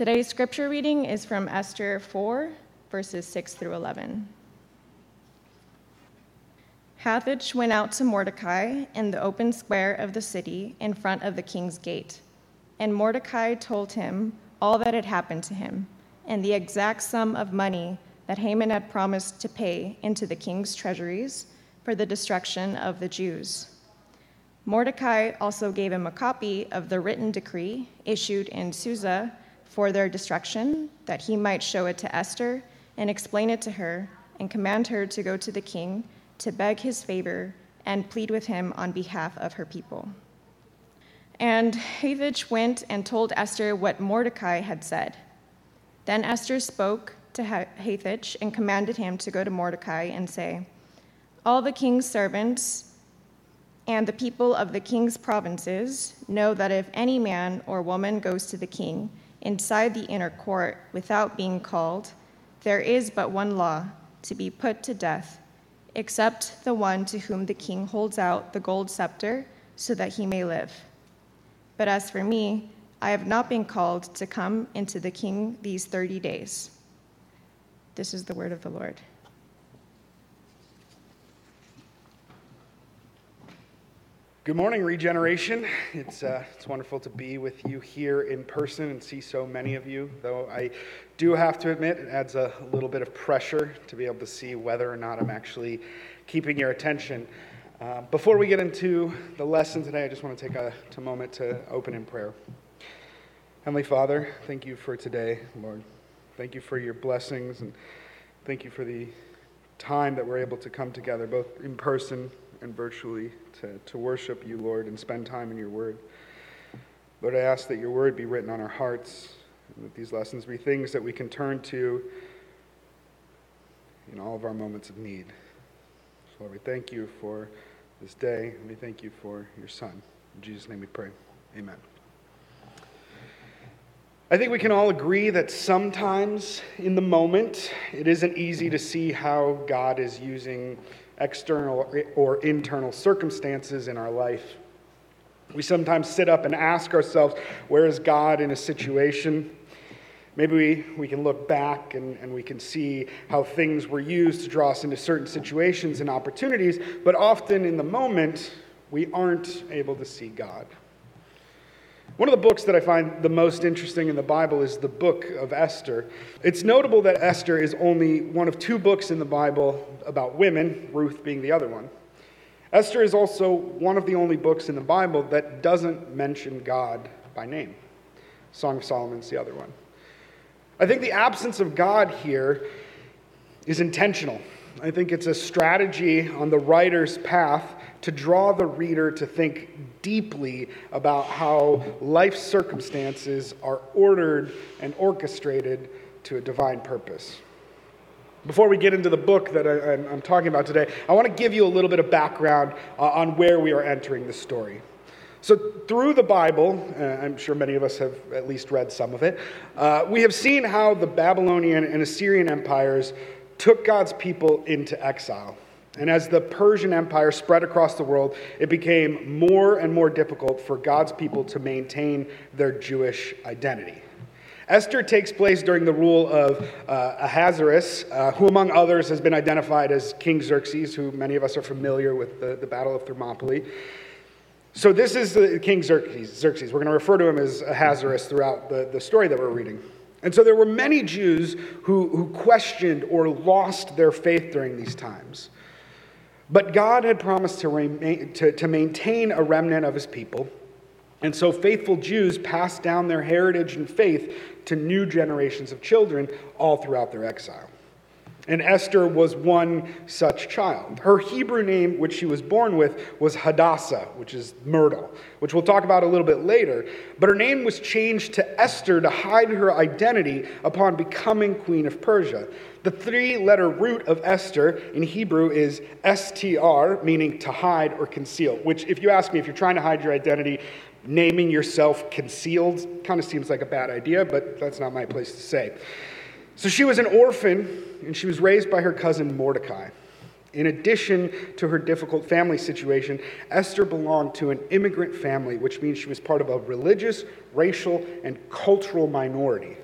Today's scripture reading is from Esther 4, verses 6 through 11. Hathach went out to Mordecai in the open square of the city in front of the king's gate. And Mordecai told him all that had happened to him and the exact sum of money that Haman had promised to pay into the king's treasuries for the destruction of the Jews. Mordecai also gave him a copy of the written decree issued in Susa for their destruction, that he might show it to Esther and explain it to her and command her to go to the king to beg his favor and plead with him on behalf of her people. And Hathach went and told Esther what Mordecai had said. Then Esther spoke to Hathach and commanded him to go to Mordecai and say, All the king's servants and the people of the king's provinces know that if any man or woman goes to the king inside the inner court without being called, there is but one law to be put to death, except the one to whom the king holds out the gold scepter so that he may live. But as for me, I have not been called to come into the king these 30 days. This is the word of the Lord. Good morning, Regeneration. It's, uh, it's wonderful to be with you here in person and see so many of you, though I do have to admit it adds a little bit of pressure to be able to see whether or not I'm actually keeping your attention. Uh, before we get into the lesson today, I just want to take a, a moment to open in prayer. Heavenly Father, thank you for today, Lord. Thank you for your blessings and thank you for the time that we're able to come together, both in person and virtually to, to worship you, Lord, and spend time in your word. Lord, I ask that your word be written on our hearts, and that these lessons be things that we can turn to in all of our moments of need. So, Lord, we thank you for this day, and we thank you for your Son. In Jesus' name we pray. Amen. I think we can all agree that sometimes in the moment it isn't easy to see how God is using external or internal circumstances in our life. We sometimes sit up and ask ourselves, where is God in a situation? Maybe we, we can look back and, and we can see how things were used to draw us into certain situations and opportunities, but often in the moment, we aren't able to see God. One of the books that I find the most interesting in the Bible is the book of Esther. It's notable that Esther is only one of two books in the Bible about women, Ruth being the other one. Esther is also one of the only books in the Bible that doesn't mention God by name. Song of Solomon's the other one. I think the absence of God here is intentional. I think it's a strategy on the writer's path to draw the reader to think deeply about how life circumstances are ordered and orchestrated to a divine purpose. Before we get into the book that I, am talking about today, I want to give you a little bit of background uh, on where we are entering the story. So, through the Bible, uh, I'm sure many of us have at least read some of it, uh, we have seen how the Babylonian and Assyrian empires took God's people into exile. And as the Persian Empire spread across the world, it became more and more difficult for God's people to maintain their Jewish identity. Esther takes place during the rule of uh, Ahasuerus, uh, who, among others, has been identified as King Xerxes, who many of us are familiar with the, the Battle of Thermopylae. So, this is King Xerxes. Xerxes. We're going to refer to him as Ahasuerus throughout the, the story that we're reading. And so, there were many Jews who, who questioned or lost their faith during these times. But God had promised to, remain, to, to maintain a remnant of his people. And so faithful Jews passed down their heritage and faith to new generations of children all throughout their exile. And Esther was one such child. Her Hebrew name, which she was born with, was Hadassah, which is myrtle, which we'll talk about a little bit later. But her name was changed to Esther to hide her identity upon becoming queen of Persia. The three letter root of Esther in Hebrew is STR, meaning to hide or conceal, which, if you ask me, if you're trying to hide your identity, naming yourself concealed kind of seems like a bad idea, but that's not my place to say. So she was an orphan, and she was raised by her cousin Mordecai. In addition to her difficult family situation, Esther belonged to an immigrant family, which means she was part of a religious, racial, and cultural minority.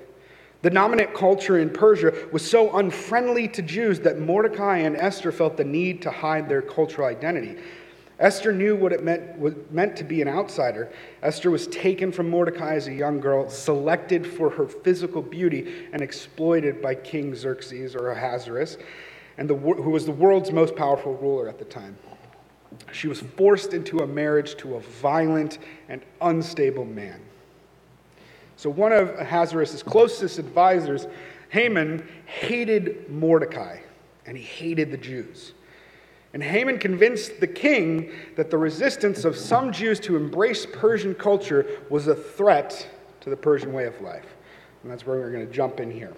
The dominant culture in Persia was so unfriendly to Jews that Mordecai and Esther felt the need to hide their cultural identity. Esther knew what it meant, what meant to be an outsider. Esther was taken from Mordecai as a young girl, selected for her physical beauty, and exploited by King Xerxes or Ahasuerus, and the, who was the world's most powerful ruler at the time. She was forced into a marriage to a violent and unstable man. So, one of Ahasuerus' closest advisors, Haman, hated Mordecai, and he hated the Jews. And Haman convinced the king that the resistance of some Jews to embrace Persian culture was a threat to the Persian way of life. And that's where we're going to jump in here.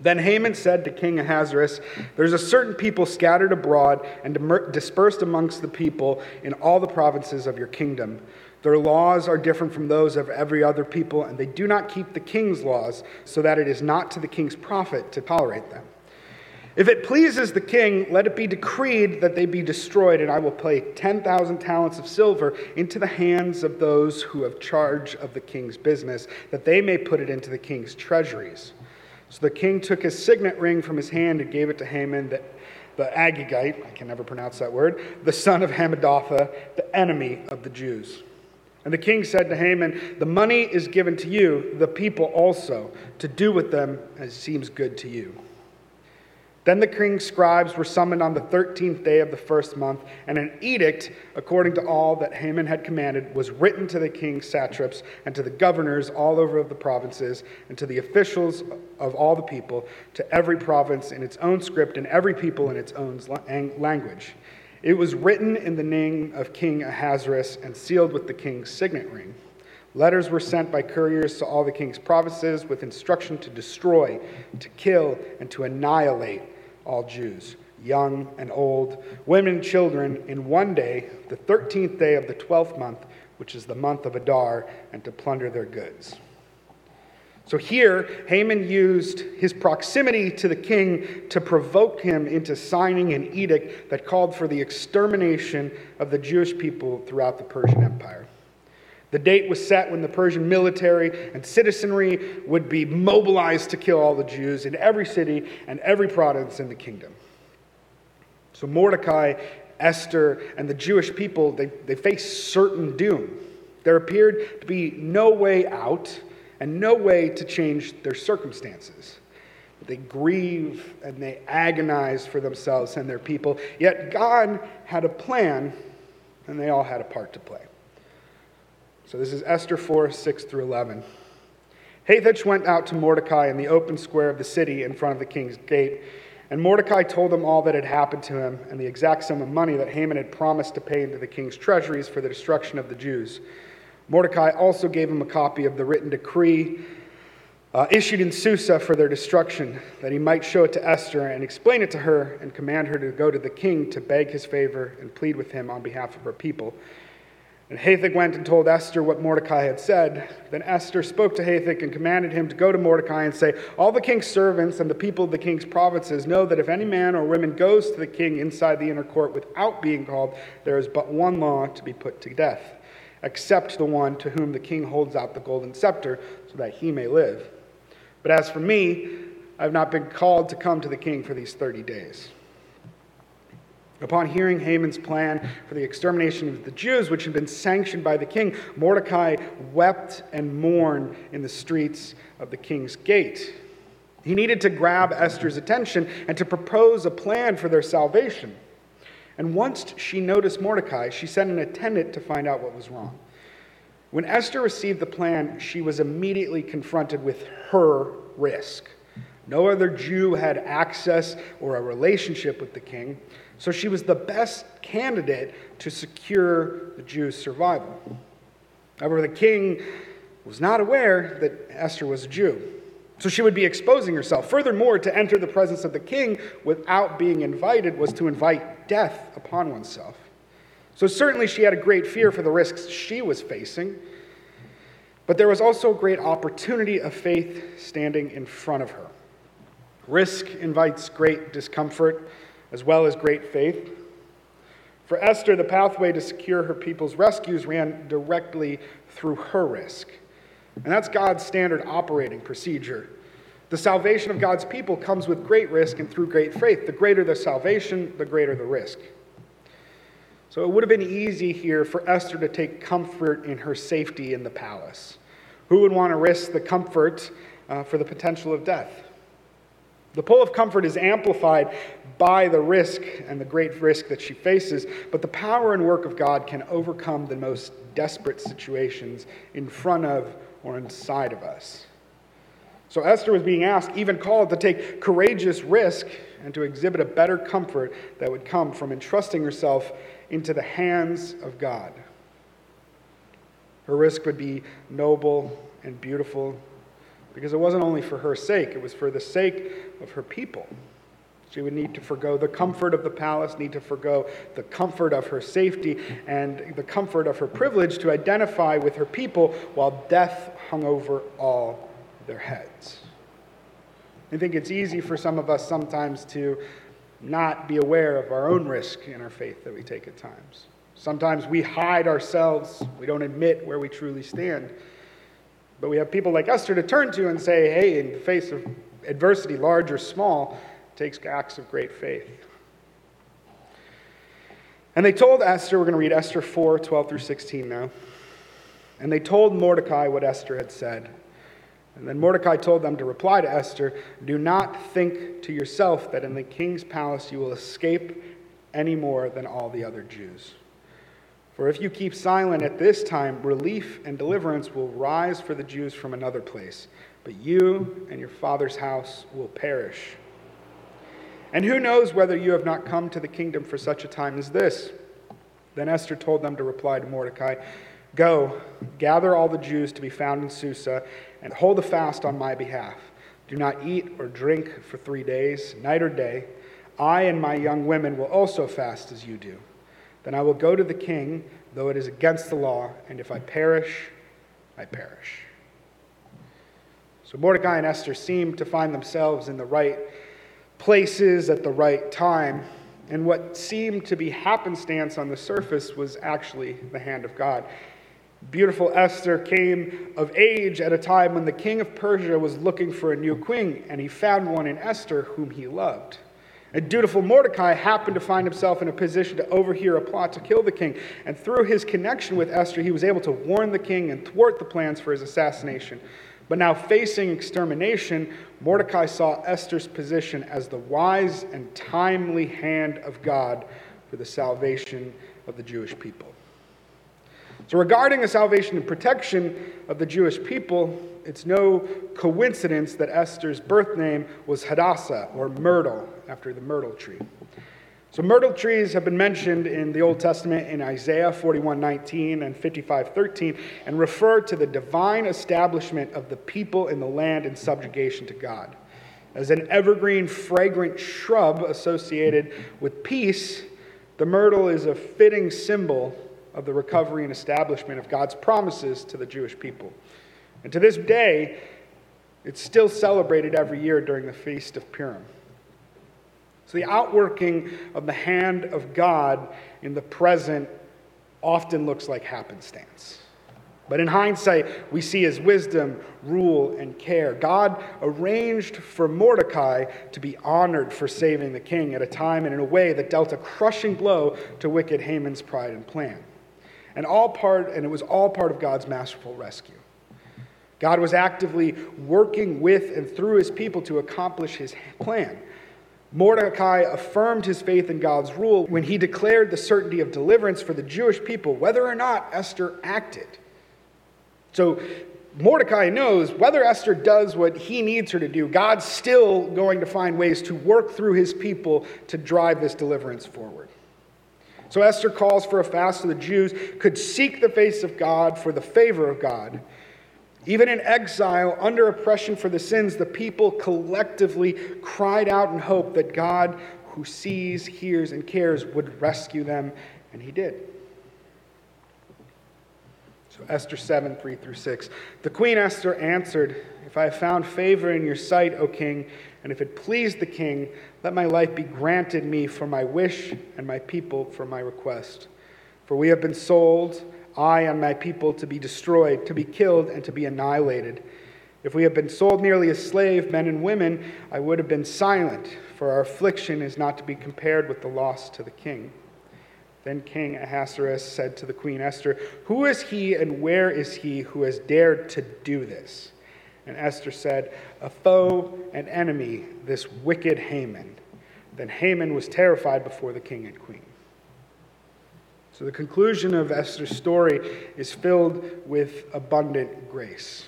Then Haman said to King Ahasuerus, There's a certain people scattered abroad and dispersed amongst the people in all the provinces of your kingdom. Their laws are different from those of every other people, and they do not keep the king's laws, so that it is not to the king's profit to tolerate them. If it pleases the king, let it be decreed that they be destroyed, and I will pay 10,000 talents of silver into the hands of those who have charge of the king's business, that they may put it into the king's treasuries. So the king took his signet ring from his hand and gave it to Haman, the, the Agagite, I can never pronounce that word, the son of Hammedatha, the enemy of the Jews. And the king said to Haman, The money is given to you, the people also, to do with them as seems good to you. Then the king's scribes were summoned on the thirteenth day of the first month, and an edict, according to all that Haman had commanded, was written to the king's satraps and to the governors all over the provinces and to the officials of all the people, to every province in its own script and every people in its own language. It was written in the name of King Ahasuerus and sealed with the king's signet ring. Letters were sent by couriers to all the king's provinces with instruction to destroy, to kill, and to annihilate all Jews, young and old, women and children, in one day, the 13th day of the 12th month, which is the month of Adar, and to plunder their goods. So here, Haman used his proximity to the king to provoke him into signing an edict that called for the extermination of the Jewish people throughout the Persian Empire. The date was set when the Persian military and citizenry would be mobilized to kill all the Jews in every city and every province in the kingdom. So Mordecai, Esther, and the Jewish people, they, they faced certain doom. There appeared to be no way out and no way to change their circumstances. They grieve and they agonize for themselves and their people. Yet God had a plan, and they all had a part to play. So this is Esther 4 6 through 11. Hathach went out to Mordecai in the open square of the city in front of the king's gate. And Mordecai told him all that had happened to him and the exact sum of money that Haman had promised to pay into the king's treasuries for the destruction of the Jews. Mordecai also gave him a copy of the written decree uh, issued in Susa for their destruction, that he might show it to Esther and explain it to her and command her to go to the king to beg his favor and plead with him on behalf of her people. And Hathach went and told Esther what Mordecai had said. Then Esther spoke to Hathach and commanded him to go to Mordecai and say, All the king's servants and the people of the king's provinces know that if any man or woman goes to the king inside the inner court without being called, there is but one law to be put to death, except the one to whom the king holds out the golden scepter, so that he may live. But as for me, I have not been called to come to the king for these 30 days. Upon hearing Haman's plan for the extermination of the Jews, which had been sanctioned by the king, Mordecai wept and mourned in the streets of the king's gate. He needed to grab Esther's attention and to propose a plan for their salvation. And once she noticed Mordecai, she sent an attendant to find out what was wrong. When Esther received the plan, she was immediately confronted with her risk. No other Jew had access or a relationship with the king. So she was the best candidate to secure the Jews' survival. However, the king was not aware that Esther was a Jew. So she would be exposing herself. Furthermore, to enter the presence of the king without being invited was to invite death upon oneself. So certainly she had a great fear for the risks she was facing. But there was also a great opportunity of faith standing in front of her. Risk invites great discomfort as well as great faith. For Esther, the pathway to secure her people's rescues ran directly through her risk. And that's God's standard operating procedure. The salvation of God's people comes with great risk and through great faith. The greater the salvation, the greater the risk. So it would have been easy here for Esther to take comfort in her safety in the palace. Who would want to risk the comfort uh, for the potential of death? The pull of comfort is amplified by the risk and the great risk that she faces, but the power and work of God can overcome the most desperate situations in front of or inside of us. So Esther was being asked, even called, to take courageous risk and to exhibit a better comfort that would come from entrusting herself into the hands of God. Her risk would be noble and beautiful because it wasn't only for her sake, it was for the sake of her people. She would need to forego the comfort of the palace, need to forego the comfort of her safety, and the comfort of her privilege to identify with her people while death hung over all their heads. I think it's easy for some of us sometimes to not be aware of our own risk in our faith that we take at times. Sometimes we hide ourselves, we don't admit where we truly stand. But we have people like Esther to turn to and say, hey, in the face of adversity, large or small, takes acts of great faith. And they told Esther, we're going to read Esther 4 12 through 16 now. And they told Mordecai what Esther had said. And then Mordecai told them to reply to Esther Do not think to yourself that in the king's palace you will escape any more than all the other Jews. For if you keep silent at this time, relief and deliverance will rise for the Jews from another place, but you and your father's house will perish. And who knows whether you have not come to the kingdom for such a time as this? Then Esther told them to reply to Mordecai Go, gather all the Jews to be found in Susa, and hold a fast on my behalf. Do not eat or drink for three days, night or day. I and my young women will also fast as you do. Then I will go to the king, though it is against the law, and if I perish, I perish. So Mordecai and Esther seem to find themselves in the right places at the right time. And what seemed to be happenstance on the surface was actually the hand of God. Beautiful Esther came of age at a time when the king of Persia was looking for a new queen, and he found one in Esther whom he loved. And dutiful Mordecai happened to find himself in a position to overhear a plot to kill the king. And through his connection with Esther, he was able to warn the king and thwart the plans for his assassination. But now, facing extermination, Mordecai saw Esther's position as the wise and timely hand of God for the salvation of the Jewish people. So, regarding the salvation and protection of the Jewish people, it's no coincidence that Esther's birth name was Hadassah, or myrtle, after the myrtle tree. So, myrtle trees have been mentioned in the Old Testament in Isaiah 41:19 and 55:13 and refer to the divine establishment of the people in the land in subjugation to God. As an evergreen, fragrant shrub associated with peace, the myrtle is a fitting symbol of the recovery and establishment of God's promises to the Jewish people. And to this day, it's still celebrated every year during the Feast of Purim. So the outworking of the hand of God in the present often looks like happenstance. But in hindsight, we see his wisdom, rule, and care. God arranged for Mordecai to be honored for saving the king at a time and in a way that dealt a crushing blow to wicked Haman's pride and plan and all part and it was all part of God's masterful rescue. God was actively working with and through his people to accomplish his plan. Mordecai affirmed his faith in God's rule when he declared the certainty of deliverance for the Jewish people, whether or not Esther acted. So Mordecai knows whether Esther does what he needs her to do, God's still going to find ways to work through his people to drive this deliverance forward. So Esther calls for a fast so the Jews could seek the face of God for the favor of God. Even in exile, under oppression for the sins, the people collectively cried out in hope that God, who sees, hears, and cares, would rescue them, and he did. So, Esther 7 3 through 6. The queen Esther answered, If I have found favor in your sight, O king, and if it please the king, let my life be granted me for my wish and my people for my request. For we have been sold, I and my people, to be destroyed, to be killed, and to be annihilated. If we had been sold merely as slave men and women, I would have been silent, for our affliction is not to be compared with the loss to the king. Then King Ahasuerus said to the queen Esther, Who is he and where is he who has dared to do this? And Esther said, A foe, an enemy, this wicked Haman. Then Haman was terrified before the king and queen. So the conclusion of Esther's story is filled with abundant grace.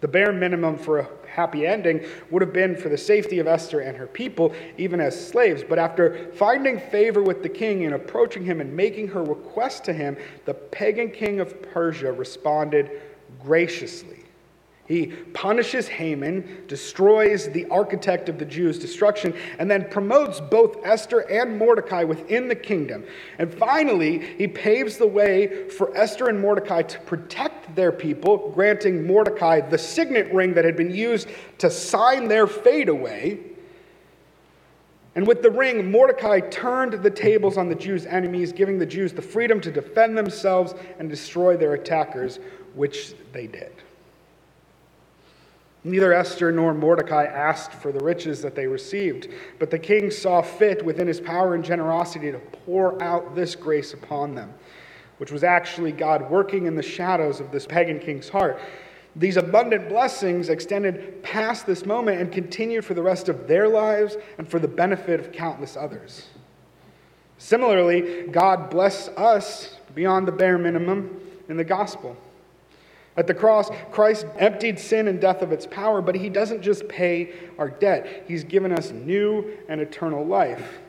The bare minimum for a happy ending would have been for the safety of Esther and her people, even as slaves. But after finding favor with the king and approaching him and making her request to him, the pagan king of Persia responded graciously. He punishes Haman, destroys the architect of the Jews' destruction, and then promotes both Esther and Mordecai within the kingdom. And finally, he paves the way for Esther and Mordecai to protect their people, granting Mordecai the signet ring that had been used to sign their fate away. And with the ring, Mordecai turned the tables on the Jews' enemies, giving the Jews the freedom to defend themselves and destroy their attackers, which they did. Neither Esther nor Mordecai asked for the riches that they received, but the king saw fit within his power and generosity to pour out this grace upon them, which was actually God working in the shadows of this pagan king's heart. These abundant blessings extended past this moment and continued for the rest of their lives and for the benefit of countless others. Similarly, God blessed us beyond the bare minimum in the gospel. At the cross, Christ emptied sin and death of its power, but he doesn't just pay our debt, he's given us new and eternal life.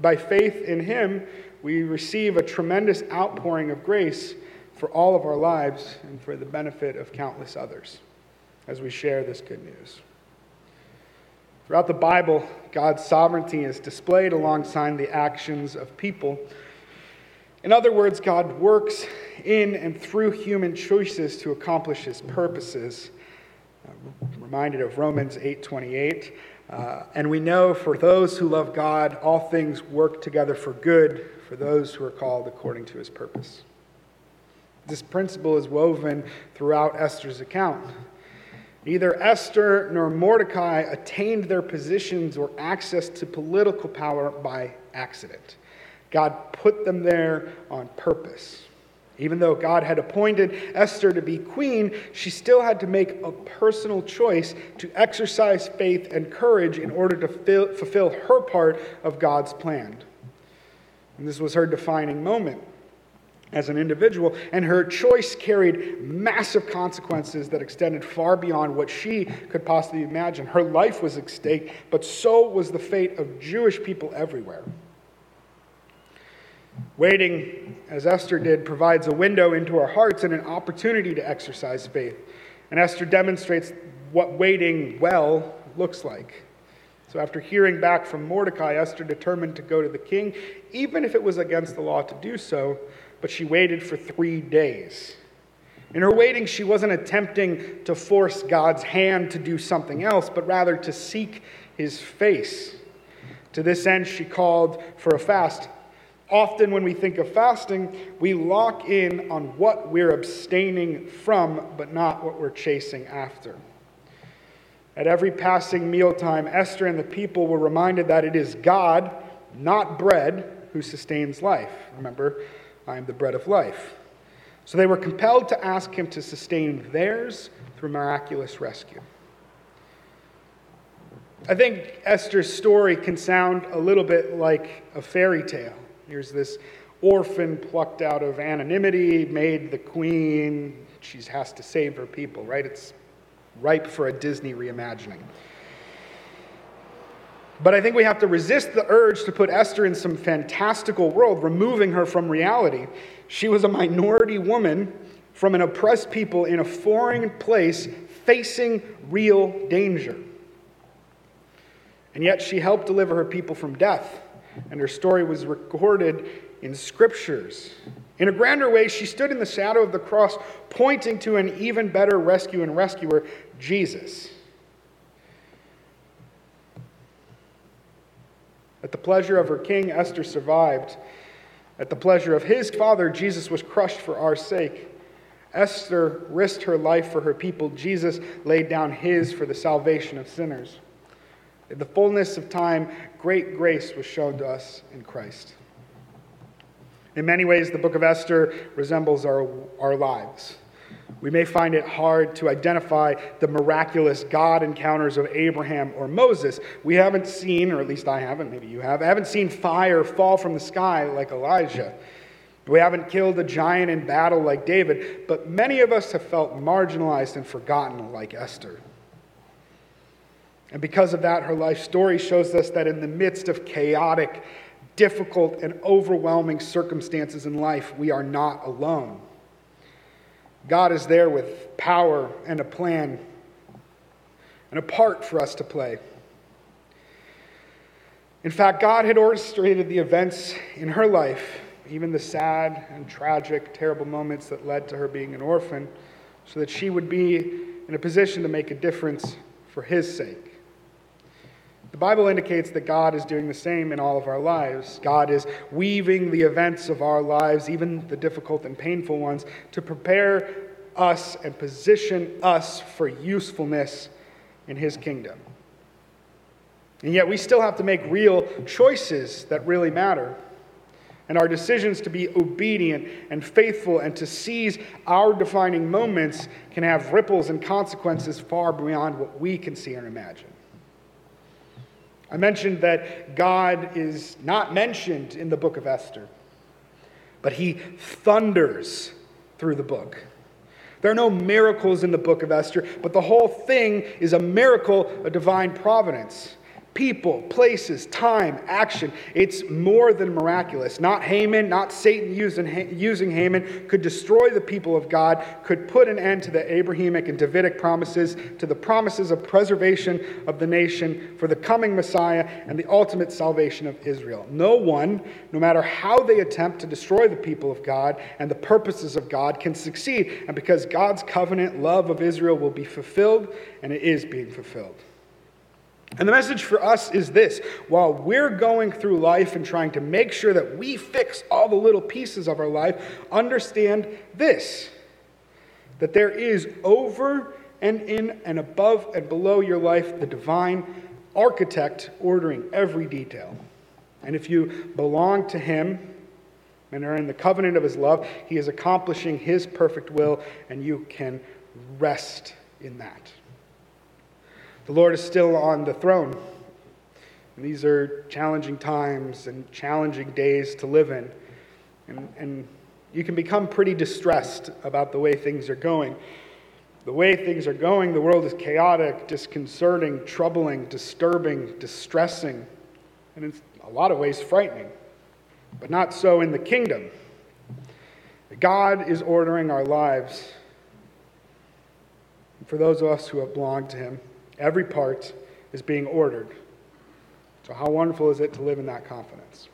By faith in him, we receive a tremendous outpouring of grace for all of our lives and for the benefit of countless others as we share this good news. Throughout the Bible, God's sovereignty is displayed alongside the actions of people. In other words, God works in and through human choices to accomplish his purposes. Uh, reminded of Romans 8:28. Uh, and we know for those who love God, all things work together for good for those who are called according to his purpose. This principle is woven throughout Esther's account. Neither Esther nor Mordecai attained their positions or access to political power by accident. God put them there on purpose. Even though God had appointed Esther to be queen, she still had to make a personal choice to exercise faith and courage in order to fulfill her part of God's plan. And this was her defining moment as an individual, and her choice carried massive consequences that extended far beyond what she could possibly imagine. Her life was at stake, but so was the fate of Jewish people everywhere. Waiting, as Esther did, provides a window into our hearts and an opportunity to exercise faith. And Esther demonstrates what waiting well looks like. So, after hearing back from Mordecai, Esther determined to go to the king, even if it was against the law to do so, but she waited for three days. In her waiting, she wasn't attempting to force God's hand to do something else, but rather to seek his face. To this end, she called for a fast Often, when we think of fasting, we lock in on what we're abstaining from, but not what we're chasing after. At every passing mealtime, Esther and the people were reminded that it is God, not bread, who sustains life. Remember, I am the bread of life. So they were compelled to ask him to sustain theirs through miraculous rescue. I think Esther's story can sound a little bit like a fairy tale. Here's this orphan plucked out of anonymity, made the queen. She has to save her people, right? It's ripe for a Disney reimagining. But I think we have to resist the urge to put Esther in some fantastical world, removing her from reality. She was a minority woman from an oppressed people in a foreign place facing real danger. And yet she helped deliver her people from death and her story was recorded in scriptures. In a grander way, she stood in the shadow of the cross, pointing to an even better rescue and rescuer, Jesus. At the pleasure of her king, Esther survived. At the pleasure of his father, Jesus was crushed for our sake. Esther risked her life for her people. Jesus laid down his for the salvation of sinners. In the fullness of time, great grace was shown to us in Christ. In many ways, the book of Esther resembles our, our lives. We may find it hard to identify the miraculous God encounters of Abraham or Moses. We haven't seen, or at least I haven't, maybe you have, I haven't seen fire fall from the sky like Elijah. We haven't killed a giant in battle like David, but many of us have felt marginalized and forgotten like Esther. And because of that, her life story shows us that in the midst of chaotic, difficult, and overwhelming circumstances in life, we are not alone. God is there with power and a plan and a part for us to play. In fact, God had orchestrated the events in her life, even the sad and tragic, terrible moments that led to her being an orphan, so that she would be in a position to make a difference for His sake. The Bible indicates that God is doing the same in all of our lives. God is weaving the events of our lives, even the difficult and painful ones, to prepare us and position us for usefulness in His kingdom. And yet, we still have to make real choices that really matter. And our decisions to be obedient and faithful and to seize our defining moments can have ripples and consequences far beyond what we can see and imagine. I mentioned that God is not mentioned in the book of Esther, but he thunders through the book. There are no miracles in the book of Esther, but the whole thing is a miracle of divine providence people, places, time, action. It's more than miraculous. Not Haman, not Satan using, using Haman could destroy the people of God, could put an end to the Abrahamic and Davidic promises, to the promises of preservation of the nation for the coming Messiah and the ultimate salvation of Israel. No one, no matter how they attempt to destroy the people of God and the purposes of God, can succeed. And because God's covenant love of Israel will be fulfilled, and it is being fulfilled. And the message for us is this while we're going through life and trying to make sure that we fix all the little pieces of our life, understand this that there is over and in and above and below your life the divine architect ordering every detail. And if you belong to Him and are in the covenant of His love, He is accomplishing His perfect will, and you can rest in that. The Lord is still on the throne. And these are challenging times and challenging days to live in. And, and you can become pretty distressed about the way things are going. The way things are going, the world is chaotic, disconcerting, troubling, disturbing, distressing, and in a lot of ways frightening. But not so in the kingdom. God is ordering our lives. for those of us who have belonged to Him, Every part is being ordered. So, how wonderful is it to live in that confidence?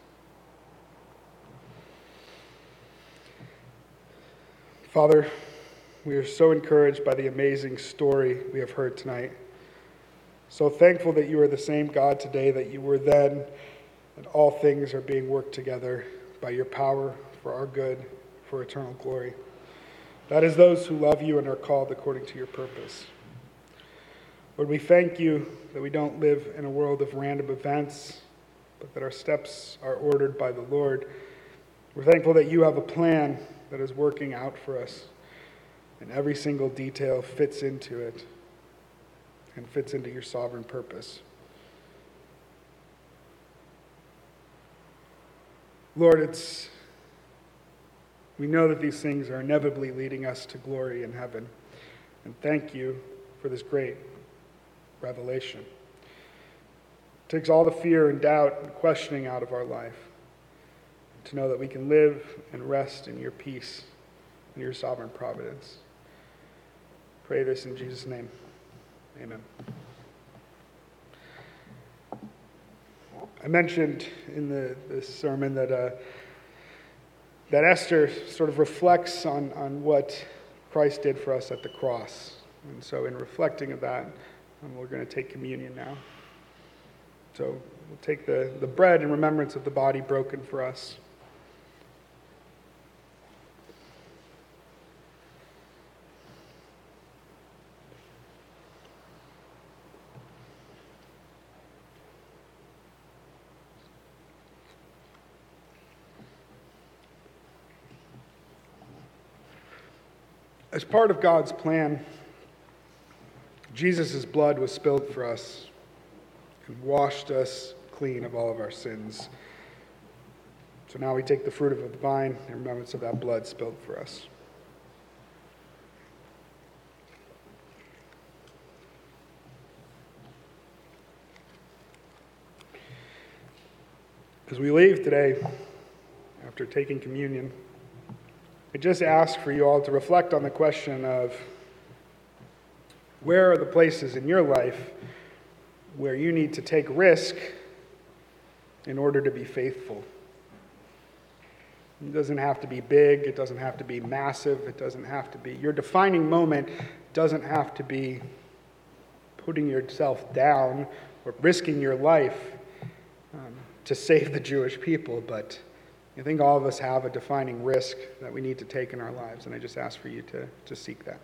Father, we are so encouraged by the amazing story we have heard tonight. So thankful that you are the same God today that you were then, and all things are being worked together by your power for our good, for eternal glory. That is those who love you and are called according to your purpose. Lord, we thank you that we don't live in a world of random events, but that our steps are ordered by the Lord. We're thankful that you have a plan that is working out for us, and every single detail fits into it and fits into your sovereign purpose. Lord, it's we know that these things are inevitably leading us to glory in heaven. And thank you for this great revelation. It takes all the fear and doubt and questioning out of our life to know that we can live and rest in your peace and your sovereign providence. Pray this in Jesus' name. Amen. I mentioned in the, the sermon that, uh, that Esther sort of reflects on, on what Christ did for us at the cross. And so, in reflecting of that, and we're going to take communion now. So we'll take the, the bread in remembrance of the body broken for us. As part of God's plan, Jesus' blood was spilled for us and washed us clean of all of our sins. So now we take the fruit of the vine in remembrance of that blood spilled for us. As we leave today, after taking communion, I just ask for you all to reflect on the question of where are the places in your life where you need to take risk in order to be faithful? It doesn't have to be big, it doesn't have to be massive, it doesn't have to be. Your defining moment doesn't have to be putting yourself down or risking your life um, to save the Jewish people, but I think all of us have a defining risk that we need to take in our lives, and I just ask for you to, to seek that.